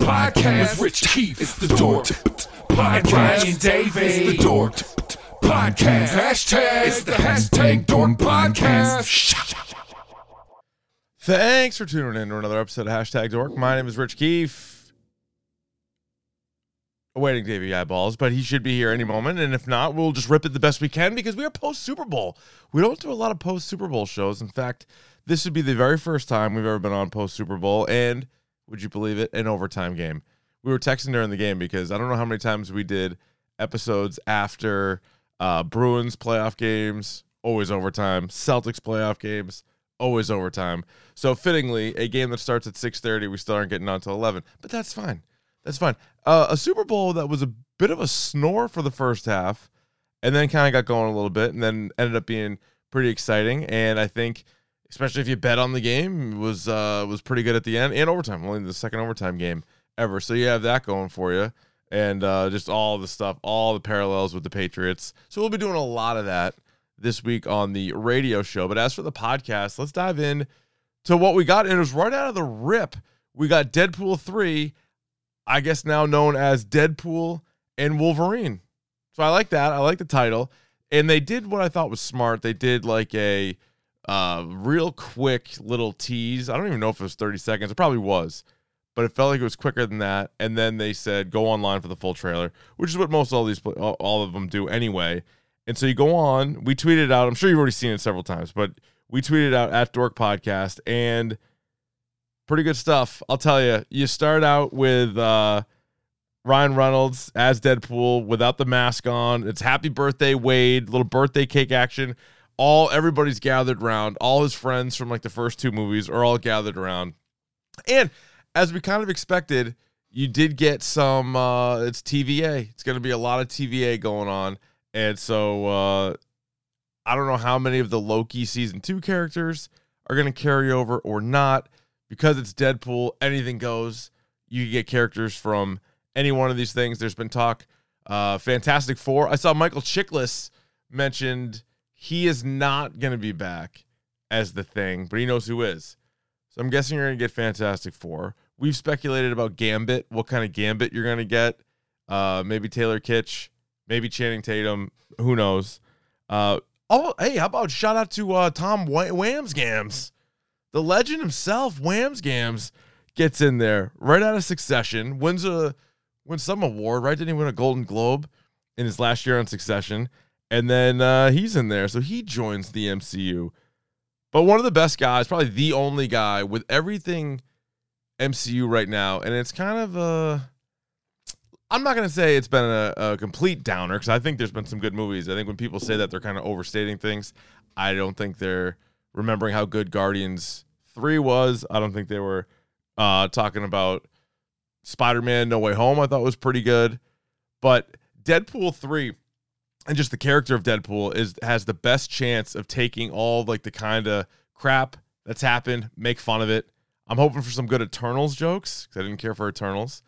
Podcast with Rich Keefe. It's the Dork Podcast. Ryan Davey. It's the Dork Podcast. Hashtag. It's the hashtag Dork Podcast. Thanks for tuning in to another episode of Hashtag Dork. My name is Rich Keefe. Awaiting Davey Eyeballs, but he should be here any moment. And if not, we'll just rip it the best we can because we are post Super Bowl. We don't do a lot of post Super Bowl shows. In fact, this would be the very first time we've ever been on post Super Bowl. And would you believe it? An overtime game. We were texting during the game because I don't know how many times we did episodes after uh, Bruins playoff games, always overtime. Celtics playoff games, always overtime. So fittingly, a game that starts at 6:30, we still aren't getting on till 11. But that's fine. That's fine. Uh, a Super Bowl that was a bit of a snore for the first half, and then kind of got going a little bit, and then ended up being pretty exciting. And I think, especially if you bet on the game, was uh, was pretty good at the end and overtime. Only the second overtime game ever. So you have that going for you, and uh, just all the stuff, all the parallels with the Patriots. So we'll be doing a lot of that this week on the radio show. But as for the podcast, let's dive in to what we got. And it was right out of the rip. We got Deadpool 3, I guess now known as Deadpool and Wolverine. So I like that. I like the title. And they did what I thought was smart. They did like a uh, real quick little tease. I don't even know if it was 30 seconds. It probably was. But it felt like it was quicker than that. And then they said, go online for the full trailer, which is what most all these, all of them do anyway. And so you go on, we tweeted out, I'm sure you've already seen it several times, but we tweeted out at Dork Podcast and pretty good stuff. I'll tell you, you start out with uh, Ryan Reynolds as Deadpool without the mask on. It's happy birthday, Wade, little birthday cake action. All everybody's gathered around. All his friends from like the first two movies are all gathered around. And as we kind of expected, you did get some uh it's TVA. It's gonna be a lot of TVA going on. And so uh I don't know how many of the Loki season two characters are going to carry over or not. Because it's Deadpool, anything goes. You get characters from any one of these things. There's been talk. Uh, Fantastic Four. I saw Michael Chiklis mentioned he is not going to be back as the thing, but he knows who is. So I'm guessing you're going to get Fantastic Four. We've speculated about Gambit, what kind of Gambit you're going to get. Uh, maybe Taylor Kitsch, maybe Channing Tatum. Who knows? Uh, Oh, hey, how about shout out to uh, Tom Wambsgans, the legend himself. Wambsgans gets in there right out of Succession, wins a wins some award. Right? Didn't he win a Golden Globe in his last year on Succession? And then uh, he's in there, so he joins the MCU. But one of the best guys, probably the only guy with everything MCU right now, and it's kind of a I'm not to say it's been a, a complete downer because I think there's been some good movies. I think when people say that, they're kind of overstating things. I don't think they're remembering how good Guardians 3 was. I don't think they were uh, talking about Spider Man No Way Home, I thought was pretty good. But Deadpool 3 and just the character of Deadpool is has the best chance of taking all like the kind of crap that's happened, make fun of it. I'm hoping for some good Eternals jokes because I didn't care for Eternals.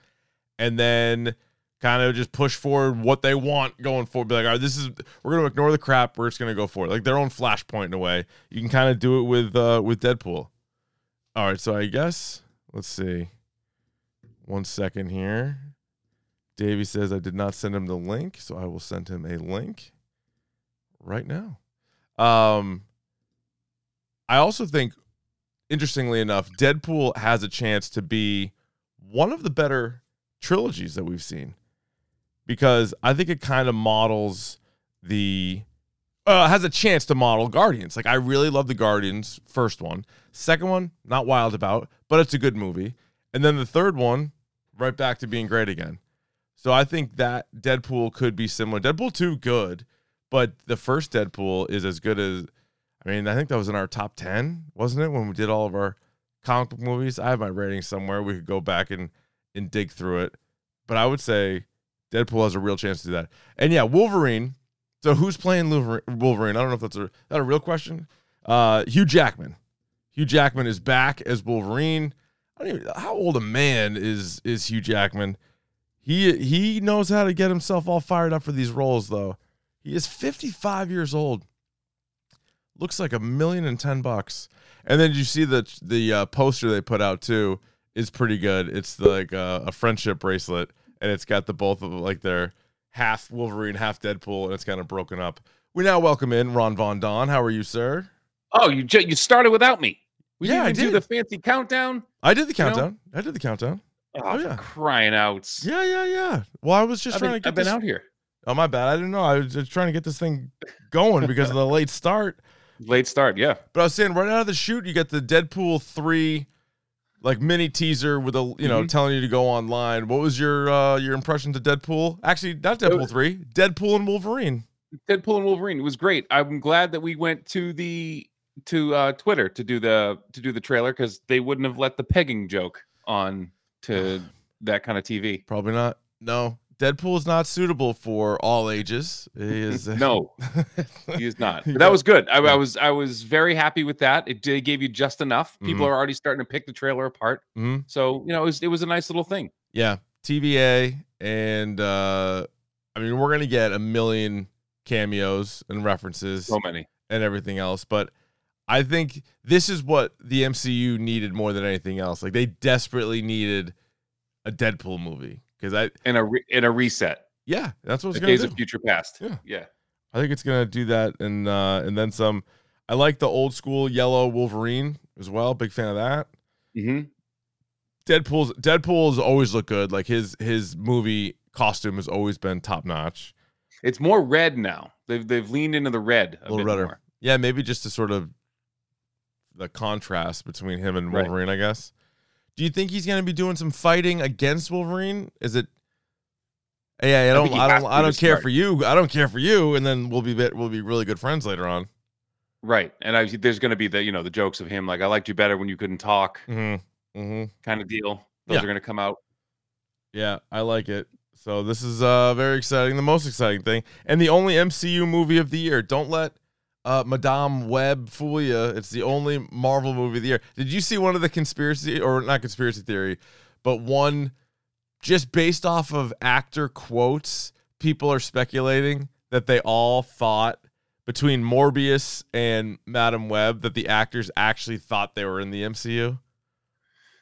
And then kind of just push forward what they want going forward. Be like, all right, this is we're gonna ignore the crap. We're just gonna go for it. Like their own flashpoint in a way. You can kind of do it with uh with Deadpool. All right, so I guess let's see. One second here. Davey says I did not send him the link, so I will send him a link right now. Um I also think interestingly enough, Deadpool has a chance to be one of the better trilogies that we've seen because I think it kind of models the uh, has a chance to model Guardians. Like I really love the Guardians first one. Second one, not wild about, but it's a good movie. And then the third one, right back to being great again. So I think that Deadpool could be similar. Deadpool 2 good, but the first Deadpool is as good as I mean, I think that was in our top 10, wasn't it, when we did all of our comic book movies? I have my rating somewhere. We could go back and and dig through it. But I would say Deadpool has a real chance to do that. And yeah, Wolverine. So who's playing Wolverine? I don't know if that's a that a real question. Uh, Hugh Jackman. Hugh Jackman is back as Wolverine. I don't even how old a man is is Hugh Jackman. He he knows how to get himself all fired up for these roles though. He is 55 years old. Looks like a million and ten bucks. And then you see the the uh, poster they put out too is pretty good. It's like uh, a friendship bracelet, and it's got the both of them like they're half Wolverine, half Deadpool, and it's kind of broken up. We now welcome in Ron Von Don. How are you, sir? Oh, you j- you started without me. We yeah, didn't I did. do the fancy countdown. I did the You know? countdown. I did the countdown. Oh, Oh, yeah. crying out! Yeah, yeah, yeah. Well, I was just I've trying been, to get I've been this. out here. Oh, my bad. I didn't know. I was just trying to get this thing going because of the late start. Late start, yeah. But I was saying, right out of the shoot, you got the Deadpool three, like mini teaser with a you know Mhm. telling you to go online. What was your uh your impression to Deadpool? Actually, not Deadpool three, Deadpool and Wolverine. Deadpool and Wolverine. It was great. I'm glad that we went to the to uh, Twitter to do the to do the trailer because they wouldn't have let the pegging joke on to that kind of TV. Probably not. No, Deadpool is not suitable for all ages. He is No, he is not. But that was good. I. I was I was very happy with that. It did gave you just enough. People Mhm. are already starting to pick the trailer apart. Mhm. So you know it was it was a nice little thing. Yeah, TVA, and uh I mean we're gonna get a million cameos and references. So many. and everything else. But I think this is what the MCU needed more than anything else. Like they desperately needed a Deadpool movie because I in a re- in a reset. yeah that's what it's gonna Days do. of Future Past. Yeah. yeah. I think it's gonna do that and uh and then some. I like the old school yellow Wolverine as well. Big fan of that. hmm Deadpool's Deadpool's always look good. Like his his movie costume has always been top notch. It's more red now. They've they've leaned into the red a, A little bit redder. more. Yeah, maybe just to sort of the contrast between him and Right. Wolverine, I guess. Do you think he's going to be doing some fighting against Wolverine? Is it? Yeah, I I don't. he I, don't. I don't care start. for you. I don't care for you, and then we'll be bit, we'll be really good friends later on. Right. And I, there's going to be the you know the jokes of him like I liked you better when you couldn't talk Mm-hmm. Mm-hmm. kind of deal. Those Yeah. are going to come out. Yeah, I like it. So this is uh very exciting, the most exciting thing, and the only MCU movie of the year. Don't let uh Madame Web fool you. It's the only Marvel movie of the year. Did you see one of the conspiracy or not conspiracy theory, but one just based off of actor quotes? People are speculating that they all thought between Morbius and Madame Web that the actors actually thought they were in the MCU.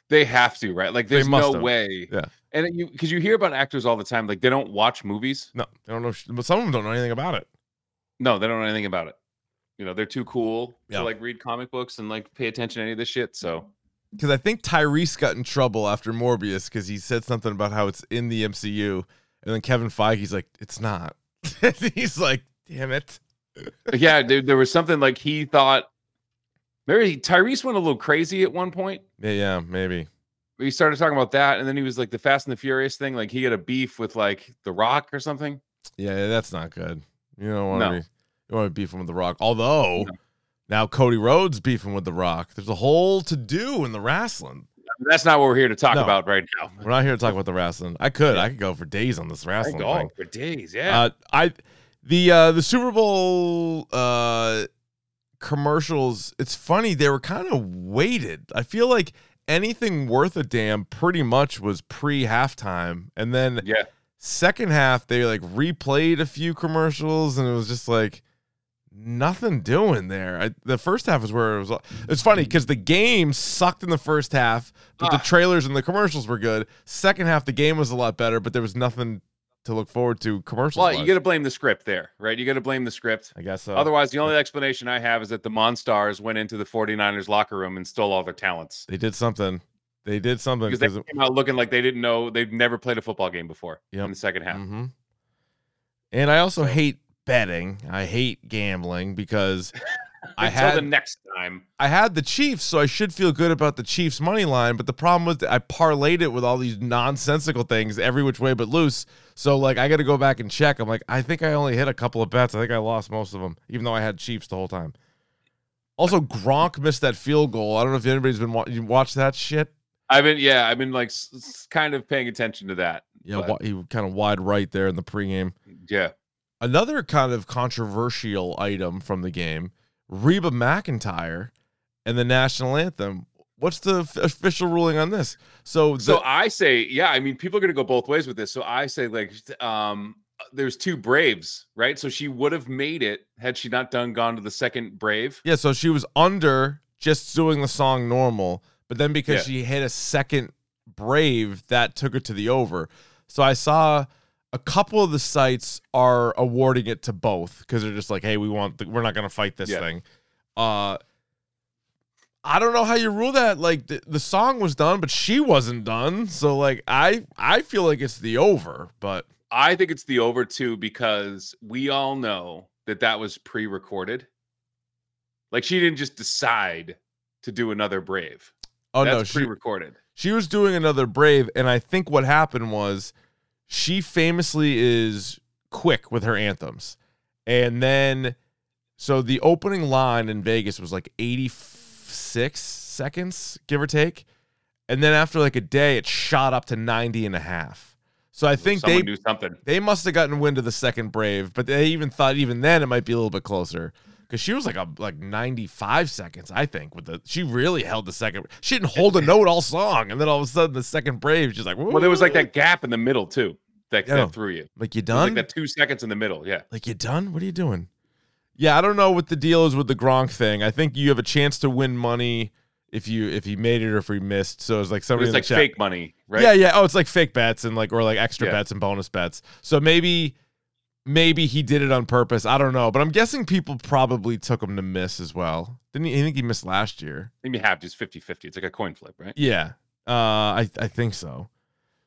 They have to, right? Like there's no have. way. Yeah. And you because you hear about actors all the time, like they don't watch movies. No, they don't know. But some of them don't know anything about it. No, they don't know anything about it. You know, they're too cool Yeah. to like read comic books and like pay attention to any of this shit. So because I think Tyrese got in trouble after Morbius because he said something about how it's in the MCU, and then Kevin Feige's like, "It's not." He's like, "Damn it!" yeah, there, there was something like he thought maybe Tyrese went a little crazy at one point. Yeah, yeah, maybe. He started talking about that, and then he was like the Fast and the Furious thing, like he had a beef with like The Rock or something. Yeah, that's not good. You don't want to No. be. You want to with the Rock. Although No. now Cody Rhodes beefing with the Rock. There's a whole to do in the wrestling. That's not what we're here to talk No. about right now. We're not here to talk about the wrestling. I could. I could go for days on this I wrestling go thing. for days, yeah. Uh, I the uh, the Super Bowl uh, commercials. It's funny they were kind of weighted. I feel like anything worth a damn pretty much was pre halftime, and then yeah, second half they like replayed a few commercials, and it was just like nothing doing there. I, the first half is where it was. It's funny because the game sucked in the first half, but the Ah. trailers and the commercials were good. Second half, the game was a lot better, but there was nothing to look forward to commercials. well, you got to blame the script there, right? You got to blame the script. I guess so. Otherwise, the only explanation I have is that the Monstars went into the 49ers locker room and stole all their talents they did something. They did something because they came out looking like they didn't know they've never played a football game before Yep. in the second half. Mhm. And I also hate betting. I hate gambling because I had the next time. I had the Chiefs, so I should feel good about the Chiefs money line. But the problem was I parlayed it with all these nonsensical things every which way but loose. So like I got to go back and check. I'm like, I think I only hit a couple of bets. I think I lost most of them, even though I had Chiefs the whole time. Also, Gronk missed that field goal. I don't know if anybody's been wa- you watch that shit. I've been yeah, I've been like s- s- kind of paying attention to that. Yeah, but, he kind of wide right there in the pregame. yeah. Another kind of controversial item from the game: Reba McEntire and the national anthem. What's the f- official ruling on this? So, the, So I say, yeah, I mean, people are gonna go both ways with this. So I say, like, um, there's two Braves, right? So she would have made it had she not done gone to the second Brave. Yeah, so she was under just doing the song normal, but then because Yeah. she hit a second brave, that took her to the over. So I saw a couple of the sites are awarding it to both because they're just like, hey, we want the, we're not gonna fight this Yeah. thing. Uh I don't know how you rule that. Like the, the song was done, but she wasn't done. So like I I feel like it's the over, but I think it's the over too because we all know that that was pre-recorded. Like she didn't just decide to do another Brave. oh That's no, she, pre-recorded. she was doing another brave and i think what happened was she famously is quick with her anthems. And then so the opening line in vegas was like 86 seconds give or take. And then after like a day it shot up to 90 and a half. So i think Someone they knew something. they must have gotten wind of the second brave but they even thought even then it might be a little bit closer because she was like a like 95 seconds i think with the she really held the second she didn't hold a note all song and then all of a sudden the second brave she's like Well, there was like that gap in the middle too that, Yeah. that threw you. like you done like that two seconds in the middle. Yeah. like you done what are you doing yeah i don't know what the deal is with the gronk thing i think you have a chance to win money if you if he made it or if he missed so it's like somebody the like chat- fake money, right? Yeah, yeah. Oh, it's like fake bets and like or like extra Yeah. bets and bonus bets. So maybe maybe he did it on purpose. I don't know, but I'm guessing people probably took him to miss as well. Didn't he? I think he missed last year. I think Maybe half just 50-50. It's like a coin flip, right? Yeah, uh, I I think so.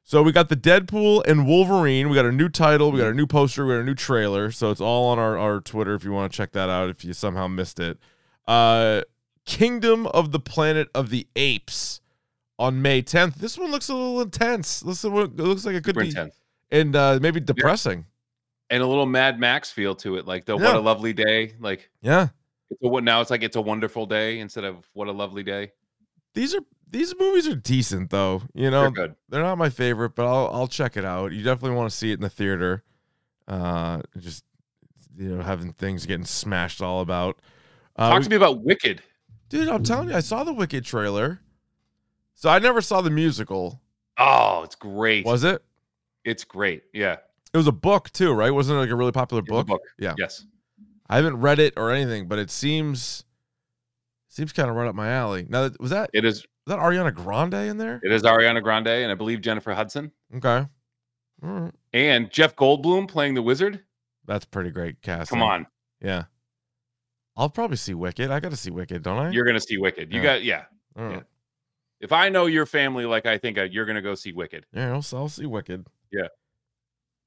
So we got the Deadpool and Wolverine. We got a new title. We got a new poster. We got a new trailer. So it's all on our, our Twitter if you want to check that out. If you somehow missed it, uh, Kingdom of the Planet of the Apes on May 10th. This one looks a little intense. This one it looks like it could Super be intense. and uh, maybe depressing. And a little Mad Max feel to it. Like the Yeah. what a lovely day. Like Yeah, it's what now it's like it's a wonderful day instead of what a lovely day. these are these movies are decent though. You know, They're good. they're not my favorite, but I'll I'll check it out. You definitely want to see it in the theater. Uh, just you know, having things getting smashed all about. Uh, Talk we- to me about Wicked. dude. I'm telling you, I saw the Wicked trailer. So I never saw the musical. Oh, it's great. Was it? It's great. Yeah. It was a book too, right? Wasn't it like a really popular It's a book? book. Yeah. Yes. I haven't read it or anything, but it seems seems kind of right up my alley. Now, was that It is was that Ariana Grande in there? it is Ariana Grande and I believe Jennifer Hudson Okay. Right. and Jeff Goldblum playing the wizard. That's pretty great casting. Come on. Yeah. I'll probably see Wicked. I got to see Wicked, don't I? You're gonna see Wicked. You Yeah. got yeah. Right. yeah. If I know your family like I think I, you're gonna go see Wicked. Yeah, I'll, I'll see Wicked. Yeah.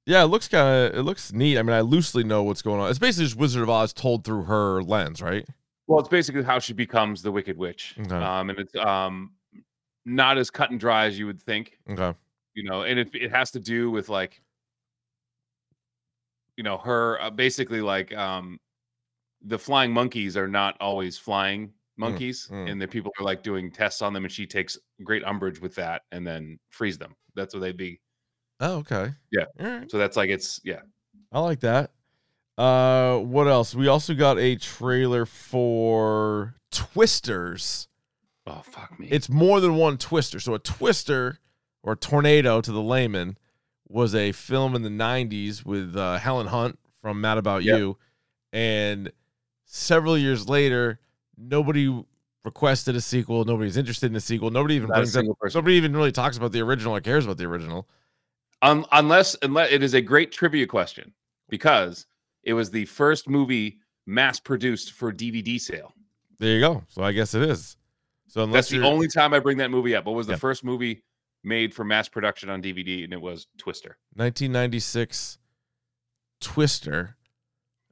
Yeah, it looks kind of it looks neat. I mean, I loosely know what's going on. It's basically just Wizard of Oz told through her lens, right? Well, it's basically how she becomes the Wicked Witch. Okay. Um, and it's um not as cut and dry as you would think. Okay. you know, and it it has to do with like, you know, her uh, basically like um, the flying monkeys are not always flying monkeys, mm. and the people are like doing tests on them, and she takes great umbrage with that, and then frees them. That's what they'd be. Oh, okay. Yeah. Right. So that's like it's yeah. I like that. Uh, what else? We also got a trailer for Twisters. Oh fuck me. It's more than one twister. So a twister or tornado to the layman was a film in the 90s with uh, Helen Hunt from Mad About Yep. You. And several years later, nobody requested a sequel. Nobody's interested in a sequel. Nobody even Not brings up, person. nobody even really talks about the original or cares about the original. Un- unless unless it is a great trivia question because it was the first movie mass produced for DVD sale. There you go. So I guess it is. So unless That's the only time I bring that movie up. What was the Yeah. first movie made for mass production on DVD? And it was Twister. 1996 Twister.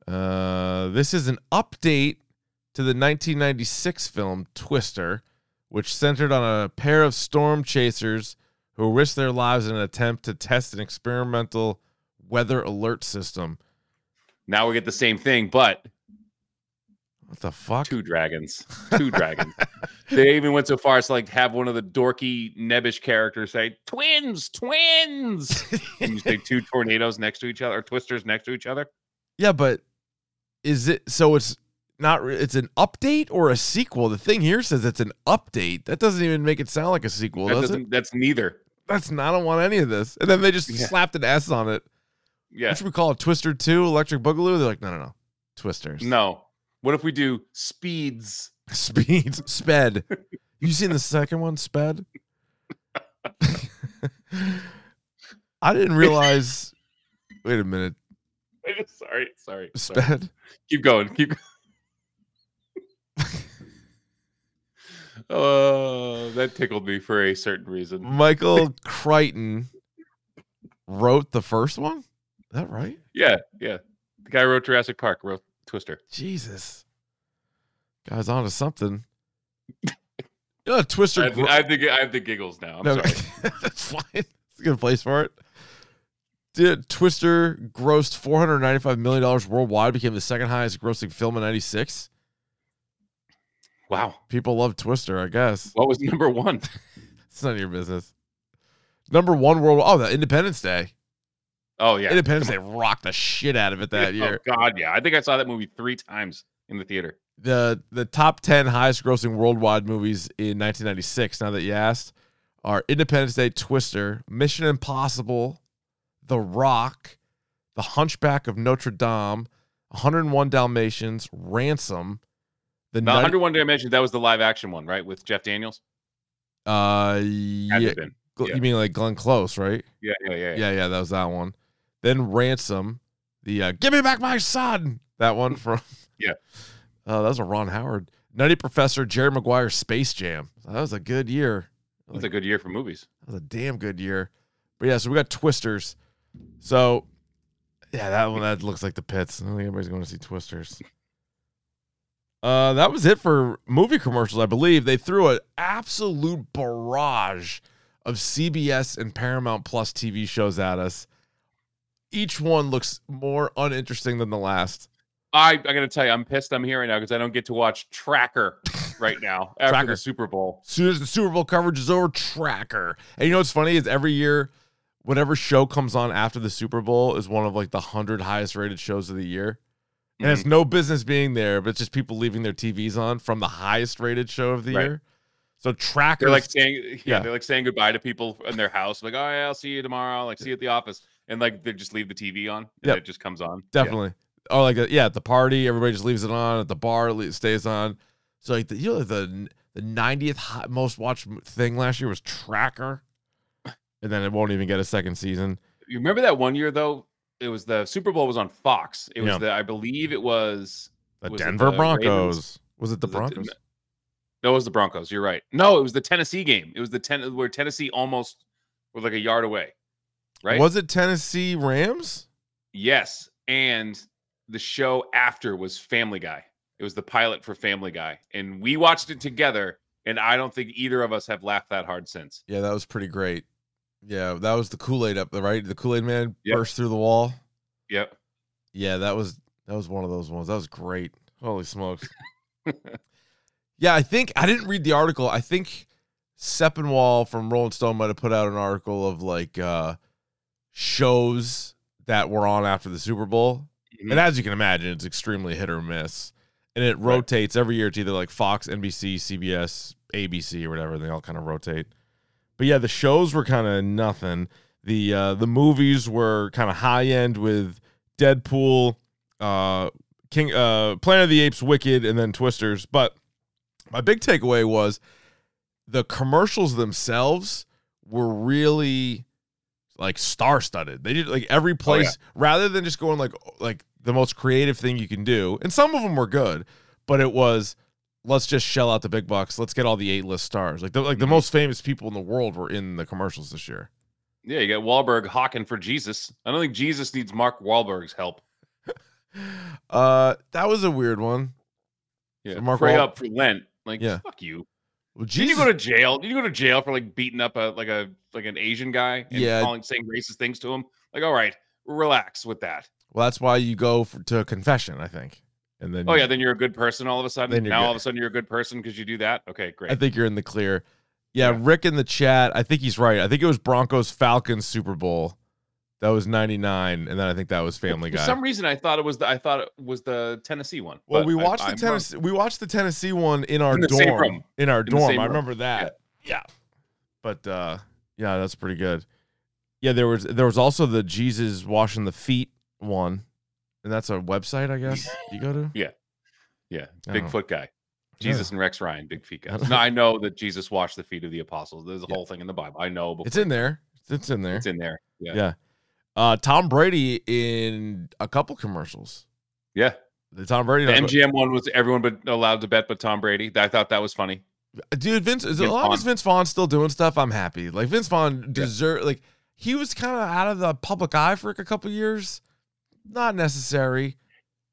Uh, this is an update to the 1996 film Twister, which centered on a pair of storm chasers who risked their lives in an attempt to test an experimental weather alert system. Now we get the same thing, but What the fuck? two dragons. Two dragons. They even went so far as to like have one of the dorky nebbish characters say, twins, twins. and you say two tornadoes next to each other or twisters next to each other. Yeah, but is it so? It's not. re- It's an update or a sequel. The thing here says it's an update. That doesn't even make it sound like a sequel, That does it? that's neither. That's not. I don't want any of this. And then they just Yeah. slapped an S on it. Yeah. What should we call it? Twister Two, Electric Boogaloo. They're like, no, no, no, Twisters. No. What if we do speeds? Speeds. Sped. You seen the second one, Sped? I didn't realize. Wait a minute, sorry, sorry. sorry. Sped. Keep going. Keep Oh, that tickled me for a certain reason. Michael Crichton wrote the first one. Is that right? Yeah, yeah. The guy wrote Jurassic Park, wrote Twister. Jesus, guy's onto something. You know, Twister. I I have the I have the giggles now. I'm No, sorry. that's fine. It's a good place for it. Did Twister grossed four hundred ninety-five million dollars worldwide, became the second highest grossing film in '96. Wow. People love Twister, I guess. What was number one? It's none of your business. Number one world. Oh, the Independence Day. Oh yeah. Independence Day rocked the shit out of it that oh, year. Oh God, yeah. I think I saw that movie three times in the theater. the the top 10 highest grossing worldwide movies in 1996 now that you asked are independence day twister mission impossible the rock the hunchback of notre dame 101 dalmatians ransom the The Night- 101 Dimensions, that was the live action one, right? With Jeff Daniels. uh yeah. Gl- yeah. you mean like glenn close right Yeah, yeah, yeah. yeah yeah that was that one then ransom the uh, give me back my son that one from Yeah. oh that was a ron howard nutty professor jerry maguire space jam that was a good year That was a good year for movies. That was a damn good year. But yeah, so we got Twisters. So yeah, that one that looks like the pits. I don't think anybody's going to see Twisters. Uh, that was it for movie commercials. I believe they threw an absolute barrage of CBS and Paramount Plus TV shows at us. Each one looks more uninteresting than the last. I I gotta tell you, I'm pissed. I'm here right now because I don't get to watch Tracker right now after Tracker. the Super Bowl. As soon as the Super Bowl coverage is over, tracker. And you know what's funny is every year, whatever show comes on after the Super Bowl is one of like the hundred highest rated shows of the year. And Mm-hmm. it's no business being there, but it's just people leaving their TVs on from the highest rated show of the Right. year. So tracker They're like saying, yeah, Yeah. they're like saying goodbye to people in their house. Like, oh yeah, I'll see you tomorrow. Like, see you at the office, and like they just leave the TV on, and Yep. it just comes on. Yeah. definitely. Oh, like uh, yeah, at the party, everybody just leaves it on. At the bar, it stays on. So like the you know the the 90th most watched thing last year was Tracker, and then it won't even get a second season. You remember that one year though? It was the Super Bowl was on Fox. It was Yeah. the I believe it was The Was Denver the Broncos. Ravens? Was it the was it- Broncos? No, it was the Broncos. You're right. No, it was the Tennessee game. It was the ten where Tennessee almost were like a yard away. Right? Was it Tennessee Rams? Yes. And the show after was Family Guy. It was the pilot for Family Guy. And we watched it together. And I don't think either of us have laughed that hard since. Yeah, that was pretty great. Yeah, that was the Kool Aid up there, right? The Kool Aid Man Yep. burst through the wall. Yep. Yeah, that was that was one of those ones. That was great. Holy smokes. yeah, I think I didn't read the article. I think Sepinwall from Rolling Stone might have put out an article of like uh shows that were on after the Super Bowl. Mhm. And as you can imagine, it's extremely hit or miss. And it rotates every year. It's either like Fox, NBC, CBS, ABC, or whatever. They all kind of rotate. But yeah, the shows were kind of nothing. The uh, the movies were kind of high end with Deadpool, uh, King, uh, Planet of the Apes, Wicked, and then Twisters. But my big takeaway was the commercials themselves were really like star studded. They did like every place rather than just going like like the most creative thing you can do. And some of them were good, but it was let's just shell out the big bucks. Let's get all the eight list stars. Like the like the Mhm. most famous people in the world were in the commercials this year. Yeah, you got Wahlberg hawking for Jesus. I don't think Jesus needs Mark Wahlberg's help. Uh, that was a weird one. Yeah, So Mark pray Wahl- up for Lent. Like, Yeah. fuck you. Well, Did you go to jail? Did you go to jail for like beating up a like a like an Asian guy and Yeah. calling saying racist things to him? Like, all right, relax with that. Well, that's why you go for, to confession, I think. And then Oh yeah, then you're a good person all of a sudden. Now all of a sudden you're a good person because you do that. Okay, great. I think you're in the clear. Yeah, Yeah. Rick in the chat. I think he's right. I think it was Broncos Falcons Super Bowl. That was '99, and then I think that was Family For Guy. For some reason, I thought it was the I thought it was the Tennessee one. well, we I- watched the I'm wrong. Tennessee. We watched the Tennessee one in our In dorm. In our the dorm, I remember that. Yeah. But uh, yeah, that's pretty good. Yeah, there was there was also the Jesus washing the feet one, and that's a website, I guess. You go to. Yeah, Yeah. Bigfoot guy. Jesus and Rex Ryan, big feet guys. don't- No, I know that Jesus washed the feet of the apostles. There's a whole thing in the Bible. I know. Before It's in there. It's in there. It's in there. Yeah. Yeah. Uh, Tom Brady in a couple commercials. Yeah. The Tom Brady, The MGM one was everyone but allowed to bet but Tom Brady. I thought that was funny. dude. Vince, as Vince long as Vince Vaughn's still doing stuff, I'm happy. Like Vince Vaughn deserve. Like he was kind of out of the public eye for a couple years. Not necessary.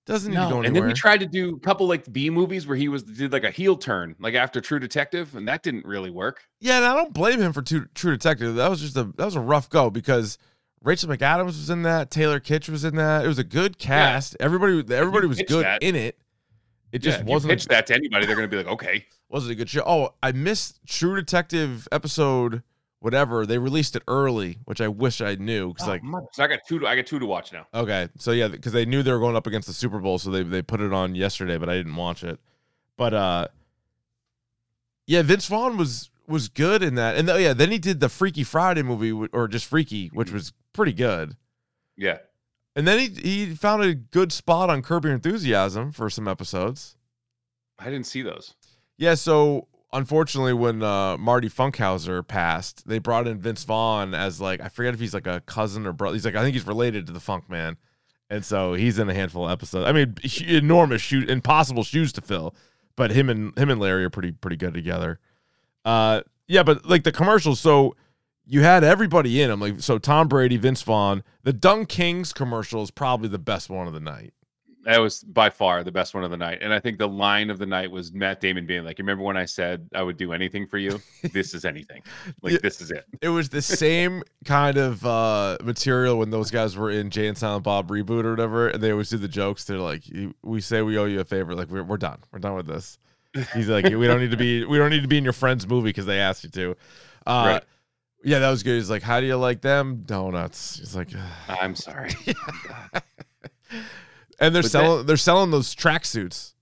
Doesn't need to go and then we tried to do a couple like B movies where he was did like a heel turn, like after True Detective, and that didn't really work. yeah, and I don't blame him for True, True Detective. That was just a that was a rough go because Rachel McAdams was in that. Taylor Kitsch was in that. It was a good cast. Everybody everybody was good that- in it. It Yeah, just if you wasn't. a pitch that to anybody, they're gonna be like, okay. wasn't a good show. Oh, I missed True Detective episode whatever. They released it early, which I wish I knew because Oh, like so I got two. To, I got two to watch now. okay, so yeah, because they knew they were going up against the Super Bowl, so they they put it on yesterday, but I didn't watch it. But uh, yeah, Vince Vaughn was was good in that, and oh yeah, then he did the Freaky Friday movie, or just Freaky, which was pretty good. Yeah, And then he he found a good spot on Curb Your Enthusiasm for some episodes. I didn't see those. Yeah, so unfortunately, when uh, Marty Funkhouser passed, they brought in Vince Vaughn as like I forget if he's like a cousin or brother. He's like I think he's related to the Funk Man, and so he's in a handful of episodes. I mean, enormous shoe, impossible shoes to fill, but him and him and Larry are pretty pretty good together. Uh, yeah, but like the commercials, so you had everybody in them. Like so, Tom Brady, Vince Vaughn, the Dunk Kings commercial is probably the best one of the night. That was by far the best one of the night, and I think the line of the night was Matt Damon being like, You "Remember when I said I would do anything for you? This is anything. Like Yeah. this is it." it was the same kind of uh material when those guys were in Jay and Silent Bob reboot or whatever, and they always do the jokes. They're like, "We say we owe you a favor. Like we're we're done. We're done with this." He's like, "We don't need to be. We don't need to be in your friend's movie because they asked you to." Uh, Right. Yeah, that was good. He's like, "How do you like them donuts?" He's like, I'm sorry. and they're But selling they're selling those tracksuits.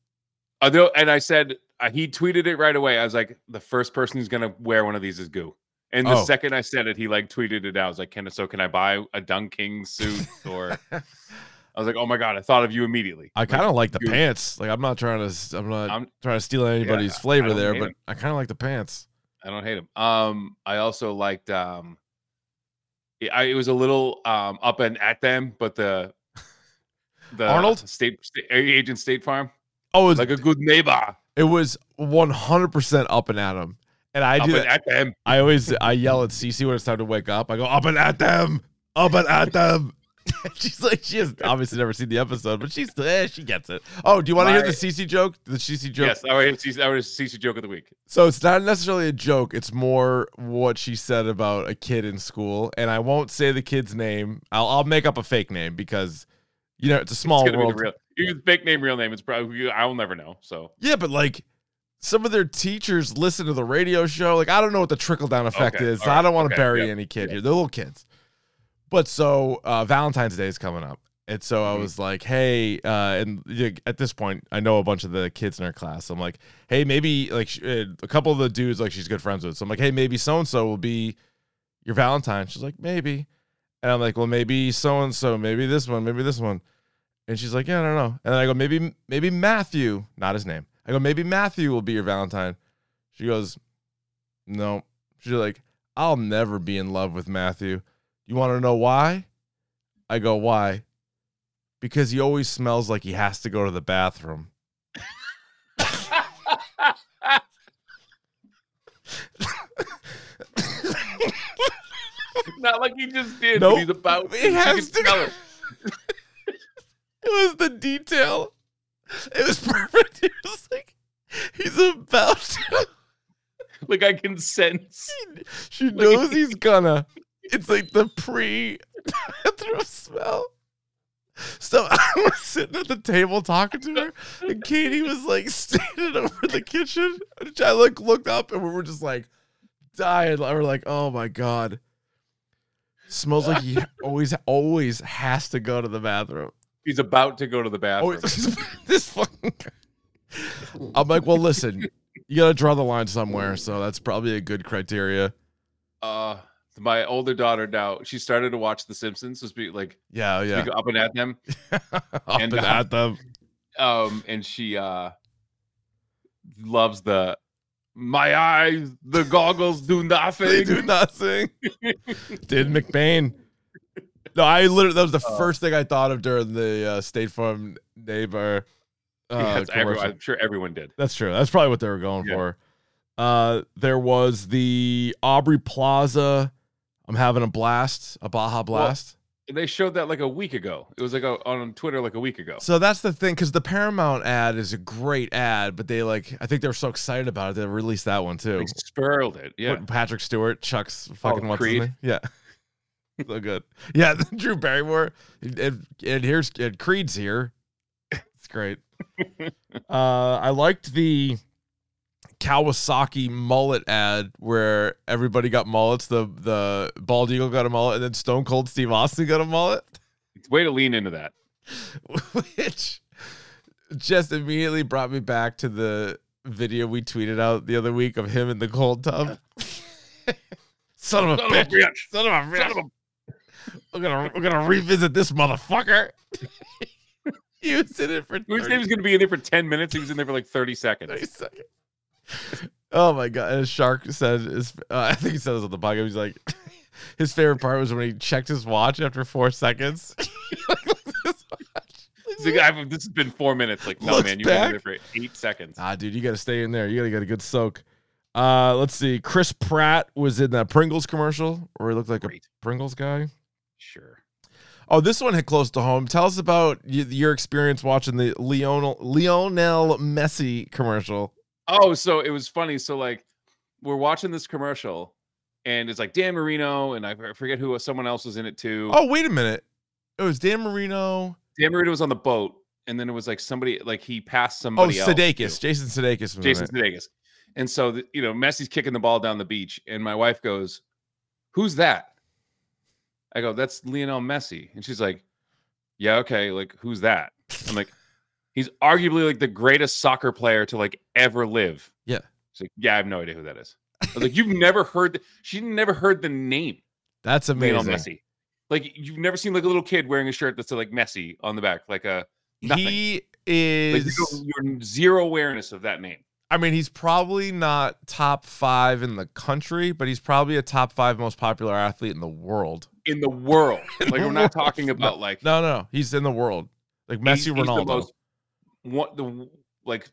Although, and I said uh, he tweeted it right away. I was like, the first person who's gonna wear one of these is Goo. And the Oh. second I said it, he like tweeted it out. I was like, "Can so can I buy a Dunkin' suit?" Or I was like, "Oh my god, I thought of you immediately." I kind of like the Goo. pants. Like I'm not trying to I'm not I'm- trying to steal anybody's I flavor there, but him. I kind of like the pants. I don't hate him. Um, I also liked um, it, I, it was a little um up and at them, but the the Arnold? State, State Agent State Farm, Oh, it was, like a good neighbor, it was 100% up and at 'em. And I up do and at them. I always I yell at Cece when it's time to wake up. I go up and at them, up and at them. she's like she has obviously never seen the episode, but she's eh, she gets it. Oh, do you want to hear the CC joke? The CC joke. Yes, I would CC, I CC joke of the week. So it's not necessarily a joke. It's more what she said about a kid in school, and I won't say the kid's name. I'll I'll make up a fake name because you know it's a small it's gonna world. real. Fake name, real name. It's probably I will never know. So Yeah, but like some of their teachers listen to the radio show. Like I don't know what the trickle down effect Okay, is. so I don't want to okay, bury yeah, any kid here. They're little kids. But so uh, Valentine's Day is coming up, and so I Mhm. was like, hey, uh, and at this point, I know a bunch of the kids in our class. So I'm like, hey, maybe like sh- uh, a couple of the dudes like she's good friends with. So I'm like, hey, maybe so and so will be your Valentine. She's like, maybe, and I'm like, well, maybe so and so, maybe this one, maybe this one. And she's like, yeah, I don't know. And then I go, maybe, maybe Matthew, not his name. I go, maybe Matthew will be your Valentine. She goes, no. She's like, I'll never be in love with Matthew. You want to know why? I go, why? Because he always smells like he has to go to the bathroom. not like he just did. Nope. But he's about. He you has to go- it. was the detail. It was perfect. He was like, he's about to. Like I can sense. She knows he's gonna. It's like the pre bathroom smell. So I was sitting at the table talking to her, and Katie was like standing over the kitchen. And I like looked up, and we were just like dying. We were like, "Oh my god!" Smells like he always, always has to go to the bathroom. He's about to go to the bathroom. Always, this fucking. I'm like, well, listen, you gotta draw the line somewhere, so that's probably a good criteria. uh my older daughter now she started to watch the simpsons so speak like Yeah, yeah. up and at them Up And, and uh, at them. um and she uh loves the my eyes the goggles do nothing They do nothing. Did McBain. No, I literally that was the Uh, first thing I thought of during the uh, State Farm neighbor. Uh, Yes, everyone- i'm sure everyone did That's true. That's probably what they were going Yeah. for. Uh, there was the Aubrey Plaza. I'm having a blast, a Baja blast. They showed that like a week ago it was like a, on twitter like a week ago So that's the thing, because the Paramount ad is a great ad, but they like, I think they were so excited about it they released that one too. they spurled it yeah What, Patrick Stewart, Chuck's fucking what's his Creed. name? Yeah. so good. Yeah, Drew Barrymore. And, and here's and Creed's here. It's great. uh I liked the Kawasaki mullet ad where everybody got mullets. The the bald eagle got a mullet, and then Stone Cold Steve Austin got a mullet. It's way to lean into that which just immediately brought me back to the video we tweeted out the other week of him in the cold tub. Son of a Son of a bitch. bitch. Son of a Son bitch. of a- We're gonna we're gonna revisit this motherfucker. he was in it for He was 30 was going to be in there for 10 minutes. He was in there for like 30 seconds. 30 seconds. Oh my god! And Shark said, his, uh, I think he said this on the podcast. He's like, his favorite part was when he checked his watch after four seconds. Like, "I've- this has been four minutes. Like, no, Looks man, you've been in back. there for eight seconds. Ah, dude, you got to stay in there. You got to get a good soak. Uh, let's see. Chris Pratt was in that Pringles commercial where he looked like Great. a Pringles guy. Sure. Oh, this one hit close to home. Tell us about your experience watching the Lionel Lionel Messi commercial. Oh, so it was funny. So like, we're watching this commercial, and it's like Dan Marino, and I forget who someone else was in it too. Oh, wait a minute. It was Dan Marino. Dan Marino was on the boat, and then it was like somebody like he passed Oh, somebody else. Sudeikis. Jason Sudeikis. Jason. Sudeikis. And so the, you know, Messi's kicking the ball down the beach, and my wife goes, "Who's that?" I go, "That's Lionel Messi," and she's like, "Yeah, okay. Like, who's that?" I'm like, "He's arguably like the greatest soccer player to like ever live." Yeah. She's like, "Yeah, I have no idea who that is." I was like, "You've never heard? The, she never heard the name That's Lionel amazing. Messi. Like, you've never seen like a little kid wearing a shirt that's like Messi on the back, like a nothing. He like, is. you don't- you're zero awareness of that name." I mean, he's probably not top five in the country, but he's probably a top five most popular athlete in the world. in the world. In Like the we're not talking about like No, no, no. He's in the world. Like he's- Messi, he's Ronaldo. The most, what the like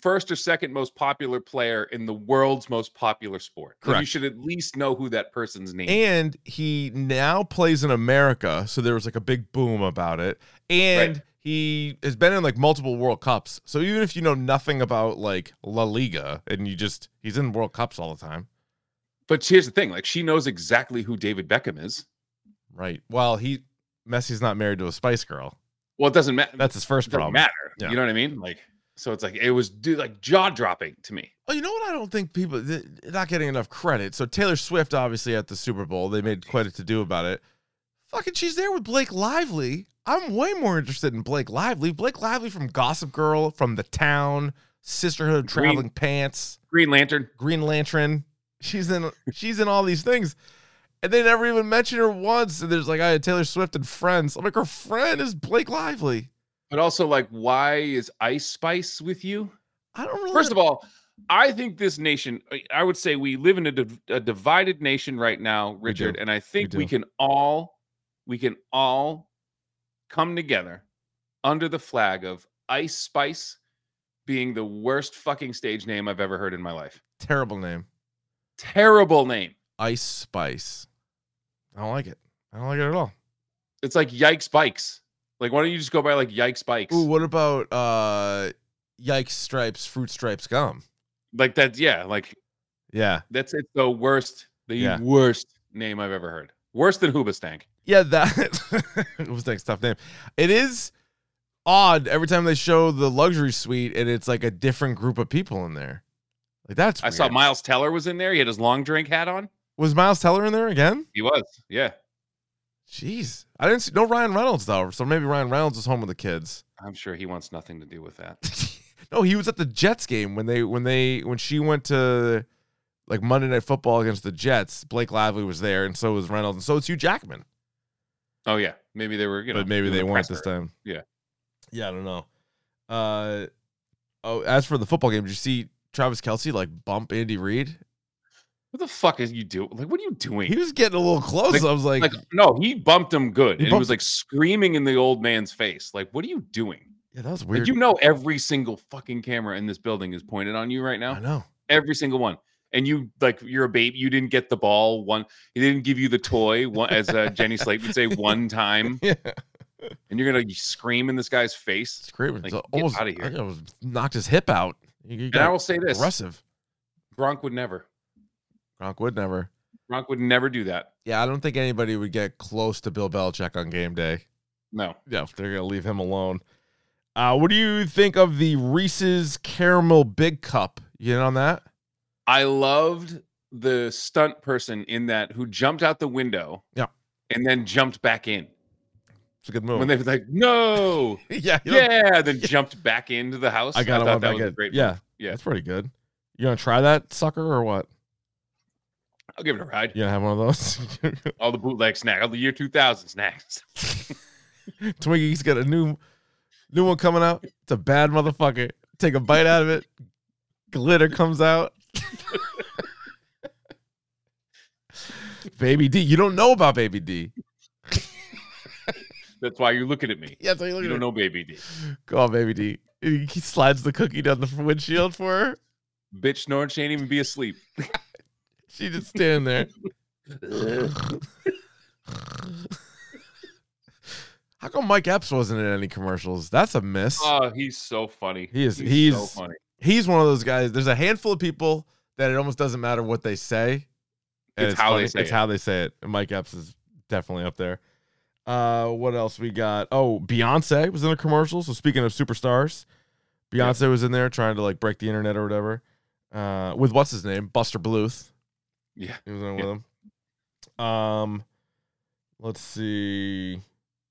first or second most popular player in the world's most popular sport. Like, you should at least know who that person's name. is. and he now plays in America, so there was like a big boom about it. And Right. he has been in like multiple World Cups. So even if you know nothing about like La Liga and you just he's in World Cups all the time. But here's the thing: like she knows exactly who David Beckham is. Right. Well, he Messi's not married to a Spice Girl. Well, it doesn't matter. That's his first it doesn't problem. matter. Yeah. You know what I mean? Like so, it's like it was dude, like jaw dropping to me. Oh, you know what? I don't think people not getting enough credit. So Taylor Swift, obviously at the Super Bowl, they made quite a to do about it. Fucking, she's there with Blake Lively. I'm way more interested in Blake Lively. Blake Lively from Gossip Girl, from The Town, Sisterhood Green- Traveling Pants, Green Lantern. Green Lantern. She's in. she's in all these things, and they never even mention her once. And there's like, I had Taylor Swift and friends. I'm like, her friend is Blake Lively. But also, like, why is Ice Spice with you? I don't really. First of all, I think this nation, I- would say we live in a, div- a divided nation right now, Richard, and I think we, do. can all we can all come together under the flag of Ice Spice being the worst fucking stage name I've ever heard in my life. terrible name. Terrible name. Ice Spice. I don't like it. I don't like it at all. It's like yikes bikes. Like, why don't you just go buy like Yikes bikes? Ooh, what about uh, Yikes Stripes Fruit Stripes gum? Like that, yeah. Like Yeah, that's it's the worst, the Yeah. worst name I've ever heard. Worse than Hoobastank. yeah. That like tough name. It is odd every time they show the luxury suite, and it's like a different group of people in there. Like that's I saw. Miles Teller was in there. He had his long drink hat on. Was Miles Teller in there again? He was, yeah. Jeez, I didn't see no Ryan Reynolds though, so maybe Ryan Reynolds is home with the kids. I'm sure he wants nothing to do with that. no, he was at the Jets game when they when they when she went to like Monday Night Football against the Jets. Blake Lively was there, and so was Reynolds, and so was Hugh Jackman. Oh yeah, maybe they were, you know, but maybe they weren't this time. Yeah. yeah, I don't know. Uh, oh, as for the football game, did you see Travis Kelce like bump Andy Reid? What the fuck is you doing? Like, what are you doing? He was getting a little close. Like- I was like, like, no, he bumped him good, He and he was like screaming in the old man's face. Like, what are you doing? yeah, that was Like, weird. you know, every single fucking camera in this building is pointed on you right now. I know. Every single one. And you like you're a baby. You didn't get the ball one. He didn't give you the toy one, as uh, Jenny Slate would say, one time. Yeah, And you're gonna scream in this guy's face. great. Like, almost outta here. I knocked his hip out. He, he And I will say this: aggressive. Gronk would never. Gronk would never. Gronk would never do that. Yeah, I don't think anybody would get close to Bill Belichick on game day. No. Yeah, they're gonna leave him alone. Uh, what do you think of the Reese's Caramel Big Cup? You in on that? I loved the stunt person in that who jumped out the window. Yeah. And then jumped back in. It's a good move. When they were like, no. yeah, yeah. Then jumped back into the house. I got thought one that was a great Yeah, move. Yeah. that's pretty good. You gonna try that sucker or what? I'll give it a ride. You gonna have one of those? All the bootleg snacks, all the year 2000 snacks. Twinkies got a new new one coming out. It's a bad motherfucker. Take a bite out of it. Glitter comes out. Baby D. You don't know about Baby D. That's why you're looking at me. Yeah, that's you don't know Baby D. Go on, Baby D. He slides the cookie down the windshield for her. Bitch she ain't even be asleep. She just standing there. How come Mike Epps wasn't in any commercials? That's a miss. Oh, he's so funny. He is- so he's- funny. He's one of those guys. There's a handful of people that it almost doesn't matter what they say. and It's how they funny. say It's it. how they say it. And Mike Epps is definitely up there. Uh, what else we got? Oh, Beyonce was in a commercial. So speaking of superstars, Beyonce was in there trying to like break the internet or whatever. Uh, with what's his name? Buster Bluth. Yeah. He was in Yeah. with him. Um, let's see.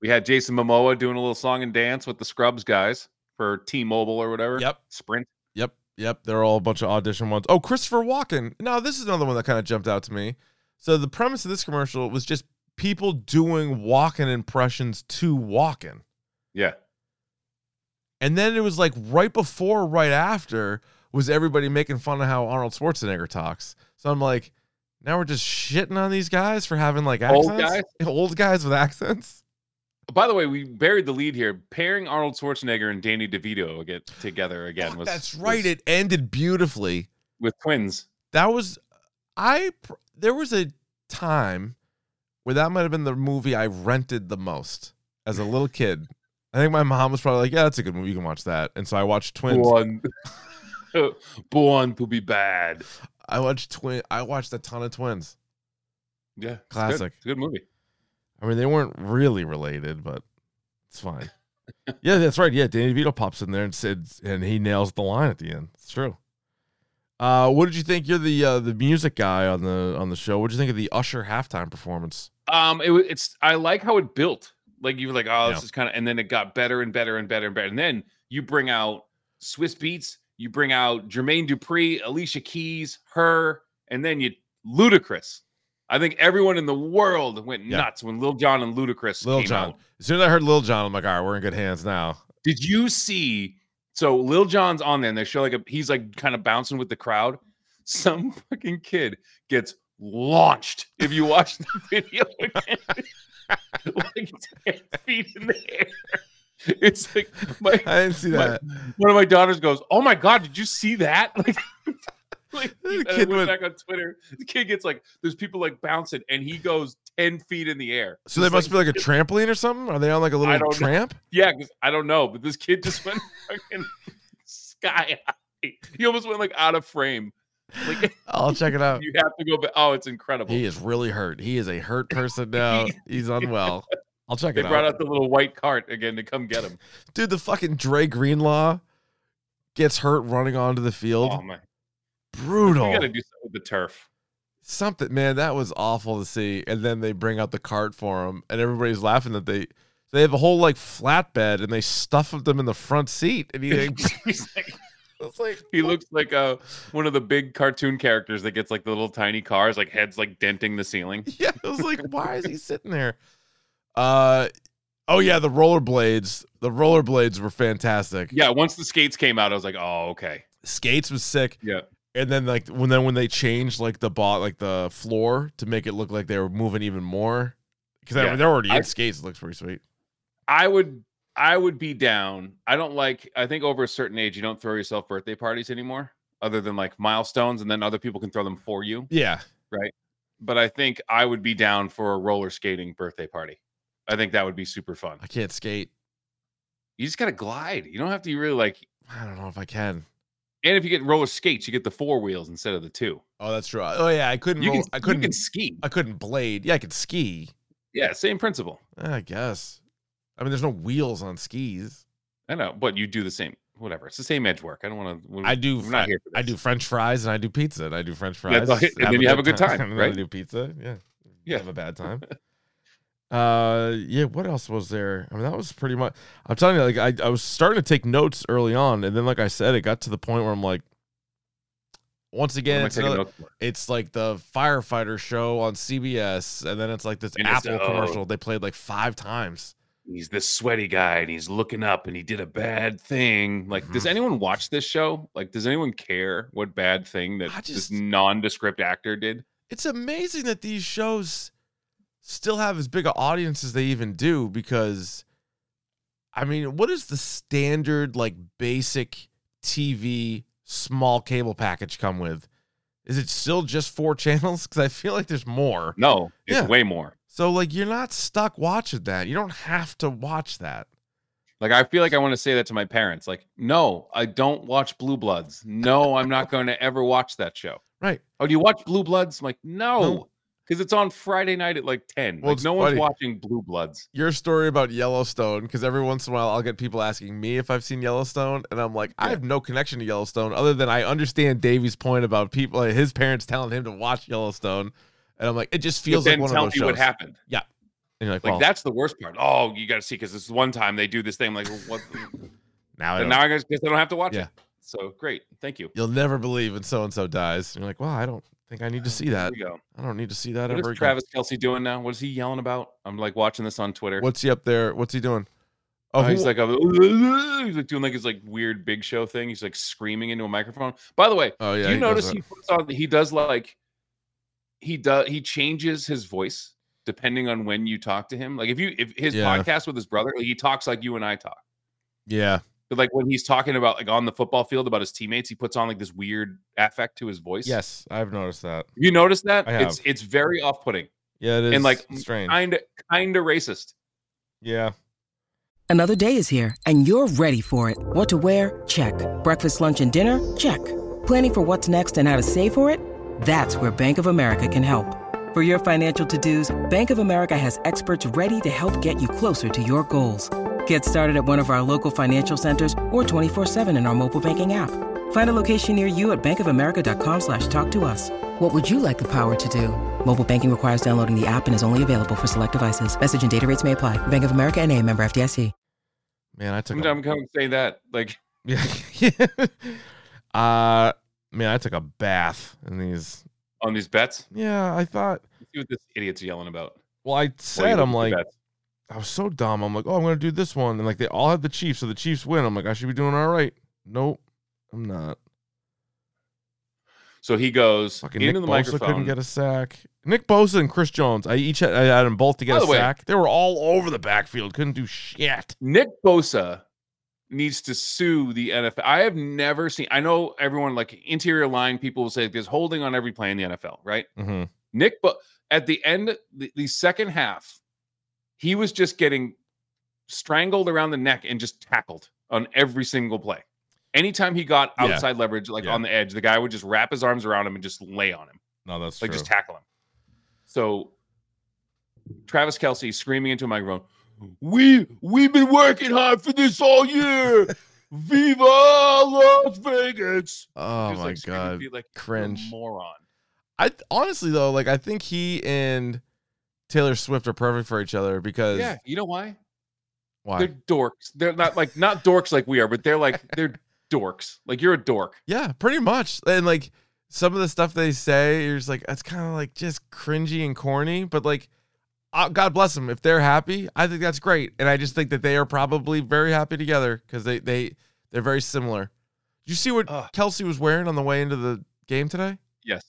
We had Jason Momoa doing a little song and dance with the Scrubs guys for T-Mobile or whatever. Yep. Sprint. Yep, yep. They're all a bunch of audition ones. Oh, Christopher Walken. Now, this is another one that kind of jumped out to me. So the premise of this commercial was just people doing Walken impressions to Walken. Yeah. And then it was like right before, right after, was everybody making fun of how Arnold Schwarzenegger talks. So I'm like, now we're just shitting on these guys for having like accents. Old guys? Old guys with accents. By the way, we buried the lead here. Pairing Arnold Schwarzenegger and Danny DeVito get together again was that's right. was It ended beautifully. with twins. that was I there was a time where that might have been the movie I rented the most as a little kid. I think my mom was probably like, "Yeah, that's a good movie. You can watch that." And so I watched Twins. Born, born to be bad. I watched Twin. I watched a ton of Twins. Yeah, it's good. Classic. It's a good movie. I mean, they weren't really related, but it's fine. yeah, that's right. Yeah, Danny DeVito pops in there and said, and he nails the line at the end. It's true. Uh, what did you think? You're the uh, the music guy on the on the show. What did you think of the Usher halftime performance? Um, it, it's I like how it built. Like you were like, oh, this Yeah. is kind of, and then it got better and better and better and better. And then you bring out Swizz Beatz, you bring out Jermaine Dupri, Alicia Keys, her, and then you Ludacris. I think everyone in the world went Yeah. nuts when Lil Jon and Ludacris Lil came Jon. out. As soon as I heard Lil Jon, I'm like, all right, we're in good hands now. Did you see? So Lil Jon's on there, and they show like a he's like kind of bouncing with the crowd. Some fucking kid gets launched if you watch the video again. like 10 feet in the air. It's like my I didn't see My- that. one of my daughters goes, "Oh my god, did you see that?" Like Like, The kid went went- back on Twitter. The kid gets like, there's people like bouncing, and he goes ten feet in the air. So they must be like a trampoline or something. Are they on like a little don't know. tramp? Yeah, 'cause I don't know, but this kid just went fucking sky high. He almost went like out of frame. Like I'll check it out. you have to go back. Oh, it's incredible. He is really hurt. He is a hurt person now. He's unwell. I'll check they it brought out. out the little white cart again to come get him. Dude, the fucking Dre Greenlaw gets hurt running onto the field. Oh my! Brutal. We got to do something with the turf. Something, man, that was awful to see. And then they bring out the cart for him, and everybody's laughing that they they have a whole like flatbed and they stuff them in the front seat. And he, He's like, it's like, he looks like uh, one of the big cartoon characters that gets like the little tiny cars, like heads like denting the ceiling. yeah, it was like, why is he sitting there? Uh, oh yeah, the rollerblades. The rollerblades were fantastic. Yeah, once the skates came out, I was like, oh okay. Skates was sick. Yeah. And then like when then when they changed like the bot like the floor to make it look like they were moving even more because Yeah. they're already in I- skates. It looks pretty sweet. I would I would be down. I don't like I think over a certain age you don't throw yourself birthday parties anymore other than like milestones and then other people can throw them for you. Yeah, Right. But I think I would be down for a roller skating birthday party. I think that would be super fun. I can't skate. You just got to glide. You don't have to really like I don't know if I can. and if you get roller skates, you get the four wheels instead of the two. Oh, that's true. Oh yeah, I couldn't. You roll, can, I couldn't. can ski. I couldn't blade. Yeah, I could ski. Yeah, same principle. I guess. I mean, there's no wheels on skis. I know, but you do the same. Whatever. It's the same edge work. I don't want to. I do. Not here for I do French fries and I do pizza and I do French fries. all- and then you have a good time, then right? I do pizza. Yeah. Yeah. Have a bad time. uh, yeah. What else was there? I mean, that was pretty much. I'm telling you, like, I, I was starting to take notes early on, and then, like I said, it got to the point where I'm like, once again, it's another, it's like the firefighter show on CBS, and then it's like this And Apple oh. commercial they played like five times. he's this sweaty guy and he's looking up and he did a bad thing. Like, does Mhm. anyone watch this show? Like, does anyone care what bad thing that I this nondescript actor did? It's amazing that these shows still have as big an audience as they even do because I mean, what is the standard like basic TV small cable package come with? Is it still just four channels? Because I feel like there's more. No, it's Yeah. way more. So like you're not stuck watching that. You don't have to watch that. Like, I feel like I want to say that to my parents. Like, no, I don't watch Blue Bloods. No, I'm not going to ever watch that show. Right. Oh, do you watch Blue Bloods? I'm like, no, No. Because it's on Friday night at like 10. Well, like, no one's watching Blue Bloods. Your story about Yellowstone, because every once in a while I'll get people asking me if I've seen Yellowstone, and I'm like, I have no connection to Yellowstone other than I understand Davey's point about people, like his parents telling him to watch Yellowstone, and I'm like, it just feels like one tell of those me shows. what happened. Yeah. And you're like, Like well, that's the worst part. Oh, you got to see because this one time they do this thing. I'm like, well, what? now I now I guess I don't have to watch Yeah. it. So great, thank you. you'll never believe when so and so dies. And you're like, well, I don't think I need to oh, see that. There we go. I don't need to see that What ever is again. Travis Kelce doing now? What is he yelling about? I'm like watching this on Twitter. What's he up there? What's he doing? Oh, Oh, he's like, a, he's like doing like his like weird big show thing. He's like screaming into a microphone. By the way, oh yeah. do you he notice he puts on he does like he does he changes his voice depending on when you talk to him. Like if you if his Yeah. podcast with his brother, like he talks like you and I talk. Yeah. But like when he's talking about like on the football field about his teammates, he puts on like this weird affect to his voice. Yes, I've noticed that. You notice that? I It's it's very off-putting Yeah, it is. and like strange. kind kind of racist. yeah. Another day is here, and you're ready for it. What to wear? Check. Breakfast, lunch, and dinner? Check. Planning for what's next and how to save for it? That's where Bank of America can help. For your financial to-dos, Bank of America has experts ready to help get you closer to your goals. Get started at one of our local financial centers or 24-7 in our mobile banking app. Find a location near you at bankofamerica.com slash talk to us. What would you like the power to do? Mobile banking requires downloading the app and is only available for select devices. Message and data rates may apply. Bank of America and a member FDIC. Man, I took I'm, a I'm going to say that like Yeah. uh man, I took a bath in these. on these bets. Yeah, I thought See what this idiot's yelling about. well, I said I'm like bets. I was so dumb. I'm like, "Oh, I'm going to do this one." And like they all had the Chiefs, so the Chiefs win. I'm like, "I should be doing all right." Nope. I'm not. So he goes Fucking into Nick the Bosa microphone. couldn't get a sack. Nick Bosa and Chris Jones, I each had, I had them both to get By a the way- sack. They were all over the backfield, couldn't do shit. Nick Bosa needs to sue the NFL. I have never seen. I know everyone like interior line people will say there's holding on every play in the NFL, right? hmm Nick, but at the end, the, the second half, he was just getting strangled around the neck and just tackled on every single play. Anytime he got Yeah. outside leverage, like Yeah. on the edge, the guy would just wrap his arms around him and just lay on him, No, that's like true. just tackle him. So Travis Kelce screaming into a microphone, "We we've been working hard for this all year. Viva Las Vegas!" oh my like, god, be like cringe. moron. I honestly though, like I think he and Taylor Swift are perfect for each other because Yeah, you know why? why? They're dorks. They're not like not dorks like we are, but they're like they're dorks. Like you're a dork. Yeah, pretty much. And like some of the stuff they say, you're just like, it's kind of like just cringy and corny. But like, uh, God bless them. If they're happy, I think that's great. And I just think that they are probably very happy together because they they they're very similar. Did you see what Ugh. Kelce was wearing on the way into the game today? Yes.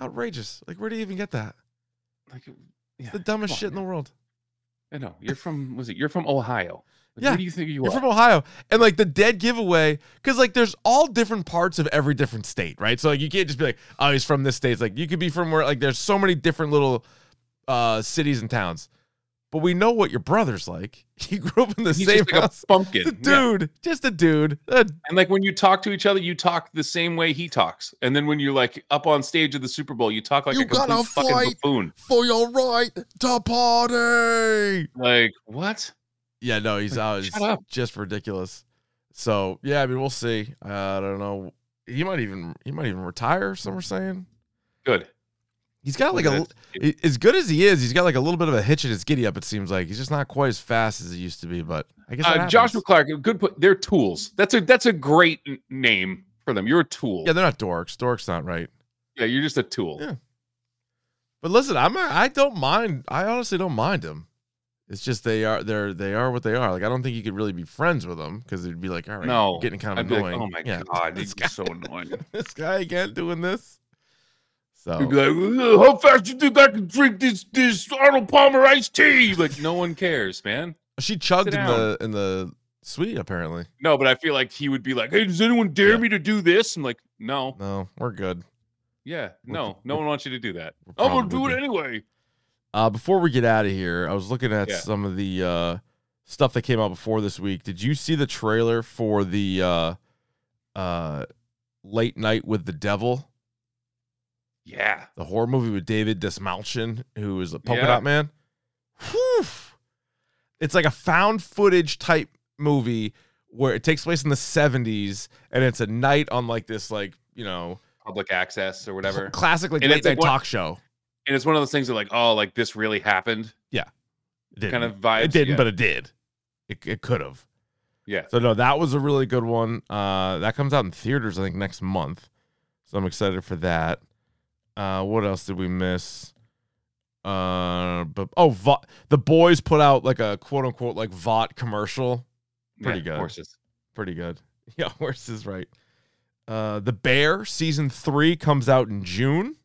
Outrageous. Like, where do you even get that? Like yeah, the dumbest on, shit in the world. I know. You're from was it? You're from Ohio. Like, Yeah, Where do you think you You're are? from Ohio, and like the dead giveaway, because like there's all different parts of every different state, right? So like you can't just be like, oh, he's from this state. It's like you could be from where like there's so many different little uh cities and towns, but we know what your brother's like. He grew up in the He's same like house. a pumpkin. Just a Yeah. dude, just a dude. And like when you talk to each other, you talk the same way he talks. And then when you're like up on stage of the Super Bowl, you talk like You a complete fucking fight. buffoon. for your right to party. Like what? Yeah, no, he's Like, out. It's shut up. just ridiculous. So yeah, I mean, we'll see. Uh, I don't know. He might even he might even retire. Some are saying. Good. He's got like a as good as he is. He's got like a little bit of a hitch in his giddy up. It seems like he's just not quite as fast as he used to be. But I guess Uh, Joshua. Clark, good put. They're tools. That's a that's a great name for them. You're a tool. Yeah, they're not dorks. Dorks not right. Yeah, you're just a tool. Yeah. But listen, I'm a, I don't mind. I honestly don't mind him. It's just they are they're they are what they are. Like I don't think you could really be friends with them because it'd be like, all right, No, getting kind of I'd be like, annoying. oh my Yeah, god, this this guy, so annoying. this guy again doing this. So You'd be like, how fast you think I can drink this this Arnold Palmer iced tea? Like no one cares, man. she chugged in the in the suite apparently. No, but I feel like he would be like, hey, does anyone dare Yeah. me to do this? I'm like, no, No, we're good. yeah, We're- no, no we're- one wants you to do that. I'm gonna do it anyway. Uh, before we get out of here, I was looking at Yeah. some of the uh, stuff that came out before this week. Did you see the trailer for the uh, uh, Late Night with the Devil, Yeah, the horror movie with David Dastmalchian, who is a polka Yeah. dot man? Whew. It's like a found footage type movie where it takes place in the 70s and it's a night on like this, like, you know, public access or whatever. classic like And late night one- talk show. And it's one of those things that like, oh, like this really happened, It didn't. kind of vibes. It didn't, yeah. but it did. It, it could have. yeah. So no, that was a really good one. Uh, that comes out in theaters, I think, next month. So I'm excited for that. Uh, what else did we miss? Uh, but oh, Vought, the boys put out like a quote unquote like Vought commercial. Pretty yeah, good. Horses. Pretty good. Yeah, horse is right. Uh, the Bear season three comes out in June.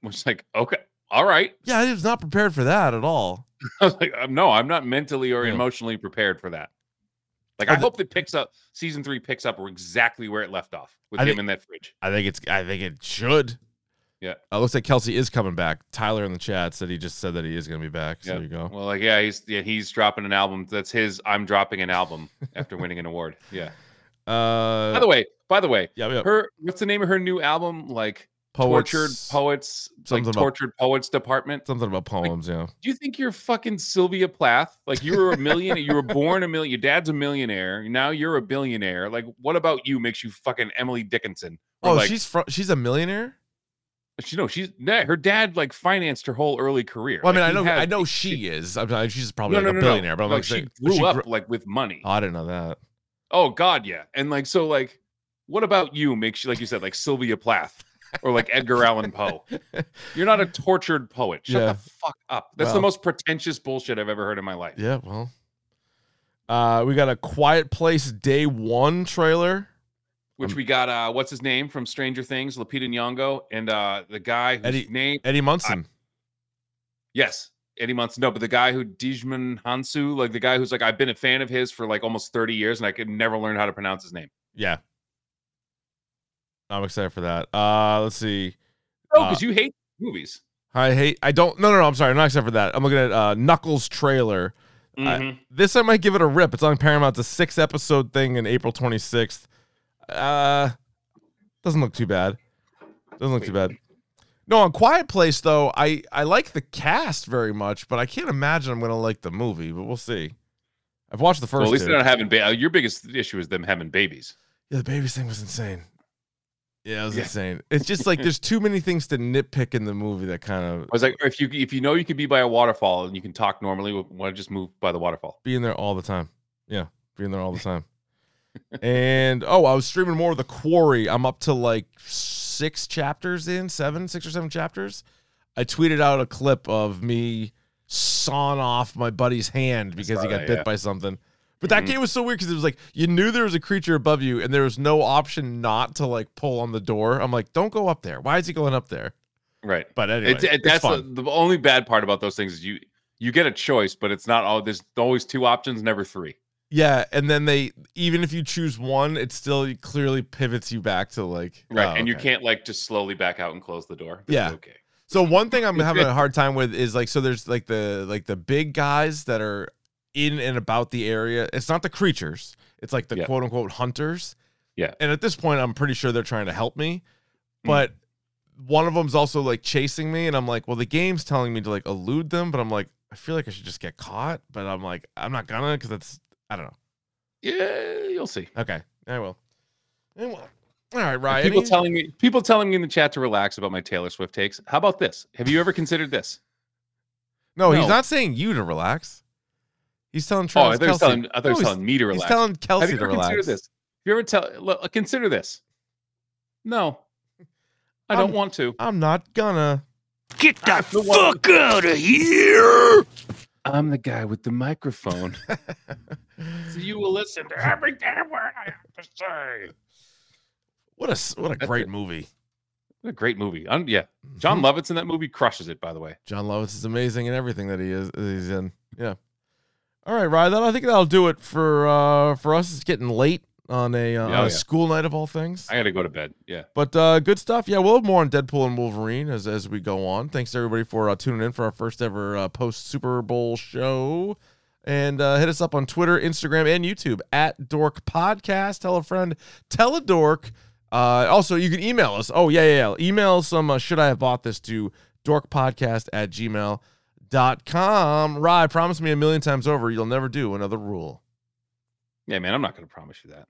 Which like, okay, all right. Yeah, I was not prepared for that at all. I was like, um, no, I'm not mentally or Yeah. emotionally prepared for that. Like, I I th- hope that picks up season three picks up exactly where it left off with I him think- in that fridge. I think it's. I think it should. Yeah. Uh, looks like Kelce is coming back. Tyler in the chat said he just said that he is going to be back. So Yeah. there you go. Well, like, yeah, he's yeah, he's dropping an album. That's his. I'm dropping an album after winning an award. Yeah. Uh, By the way, by the way, yeah, yeah. her what's the name of her new album? Like tortured poets, something like about- tortured poets department. Something about poems, yeah. Do you think you're fucking Sylvia Plath? Like you were a million, you were born a million. Your dad's a millionaire. Now you're a billionaire. Like what about you makes you fucking Emily Dickinson? Or Oh, like, she's fr- she's a millionaire. She no, she's her dad like financed her whole early career. Well, I mean, Like, I know, has- I know he- she is. I'm she's probably No, like no, a no, billionaire, but I'm Like, she grew she up like with money. Oh, I didn't know that. Oh God, yeah. And like so, like, what about you makes you like you said, like Sylvia Plath or like Edgar Allan Poe? You're not a tortured poet. Shut Yeah. the fuck up. That's Well. the most pretentious bullshit I've ever heard in my life. Yeah, well, uh, we got a Quiet Place Day One trailer. Which Um, we got uh what's his name from Stranger Things, Lupita Nyong'o, and uh the guy whose Eddie- name Eddie Munson. yes. Eddie Munson. No, but the guy who Djimon Hounsou, like the guy who's like I've been a fan of his for like almost 30 years and I could never learn how to pronounce his name. Yeah. I'm excited for that. Uh let's see. Oh, Uh, because you hate movies. I hate I don't no no no I'm sorry, I'm not excited for that. I'm looking at uh Knuckles trailer. I- Mhm. This I might give it a rip. It's on Paramount. It's a six episode thing in April 26th. Uh doesn't look too bad. Doesn't look too bad. No, on Quiet Place though, I I like the cast very much, but I can't imagine I'm gonna like the movie. But we'll see. I've watched the first. well, at least two. they're not having ba- uh, your biggest issue is them having babies. Yeah, the babies thing was insane. Yeah, it was Yeah. insane. It's just like there's too many things to nitpick in the movie that kind of I was like, if you if you know you could be by a waterfall and you can talk normally, why just move by the waterfall? being there all the time. Yeah, being there all the time. And oh, I was streaming more of the Quarry. I'm up to like six chapters in, seven, six or seven chapters. I tweeted out a clip of me sawing off my buddy's hand because he got that, bit yeah. by something. But that Mhm. game was so weird because it was like you knew there was a creature above you, and there was no option not to like pull on the door. I'm like, don't go up there. Why is he going up there? Right. But anyway, It's, it, that's the, the only bad part about those things is you you get a choice, but it's not all. There's always two options, never three. Yeah, and then they even if you choose one, it still clearly pivots you back to like Right. oh, and you can't like just slowly back out and close the door. Yeah. Okay. So one thing I'm having a hard time with is like so there's like the like the big guys that are in and about the area. It's not the creatures. It's like the Yeah. quote unquote hunters. Yeah. And at this point I'm pretty sure they're trying to help me. Mm. But one of them's also like chasing me and I'm like, well the game's telling me to like elude them, but I'm like I feel like I should just get caught, but I'm like I'm not gonna cuz it's I don't know. Yeah, you'll see. Okay. I will. Eh, I will. All right, Ryan. People any- telling me people telling me in the chat to relax about my Taylor Swift takes. How about this? Have you ever considered this? No, he's not saying you to relax. He's telling Oh, I Travis thought he was Kelce. telling, I thought he No, he's- telling me to relax. He's telling Have Kelce you to ever relax. considered this? Have you ever tell look, uh, consider this? No, I don't I'm- want to. I'm not gonna. Get the the fuck out of here! I'm the guy with the microphone. So you will listen to every damn word I have to say. What a what a That's great it. movie. What a great movie. Un- yeah, Jon Mhm. Lovitz in that movie crushes it. By the way, Jon Lovitz is amazing in everything that he is. He's in. Yeah. All right, Ryan. I think that'll do it for uh for us. It's getting late on a, uh, on oh, a yeah. school night of all things. I got to go to bed. Yeah. But uh, good stuff. Yeah, we'll have more on Deadpool and Wolverine as as we go on. Thanks everybody for uh, tuning in for our first ever uh, post Super Bowl show. And uh, hit us up on Twitter, Instagram, and YouTube at Dork Podcast. Tell a friend, tell a dork. Uh, also, you can email us. Oh, yeah, yeah, yeah. Email some uh, should I have bought this to dorkpodcast at gmail.com. Rye, promise me a million times over you'll never do another rule. Yeah, man. I'm not going to promise you that.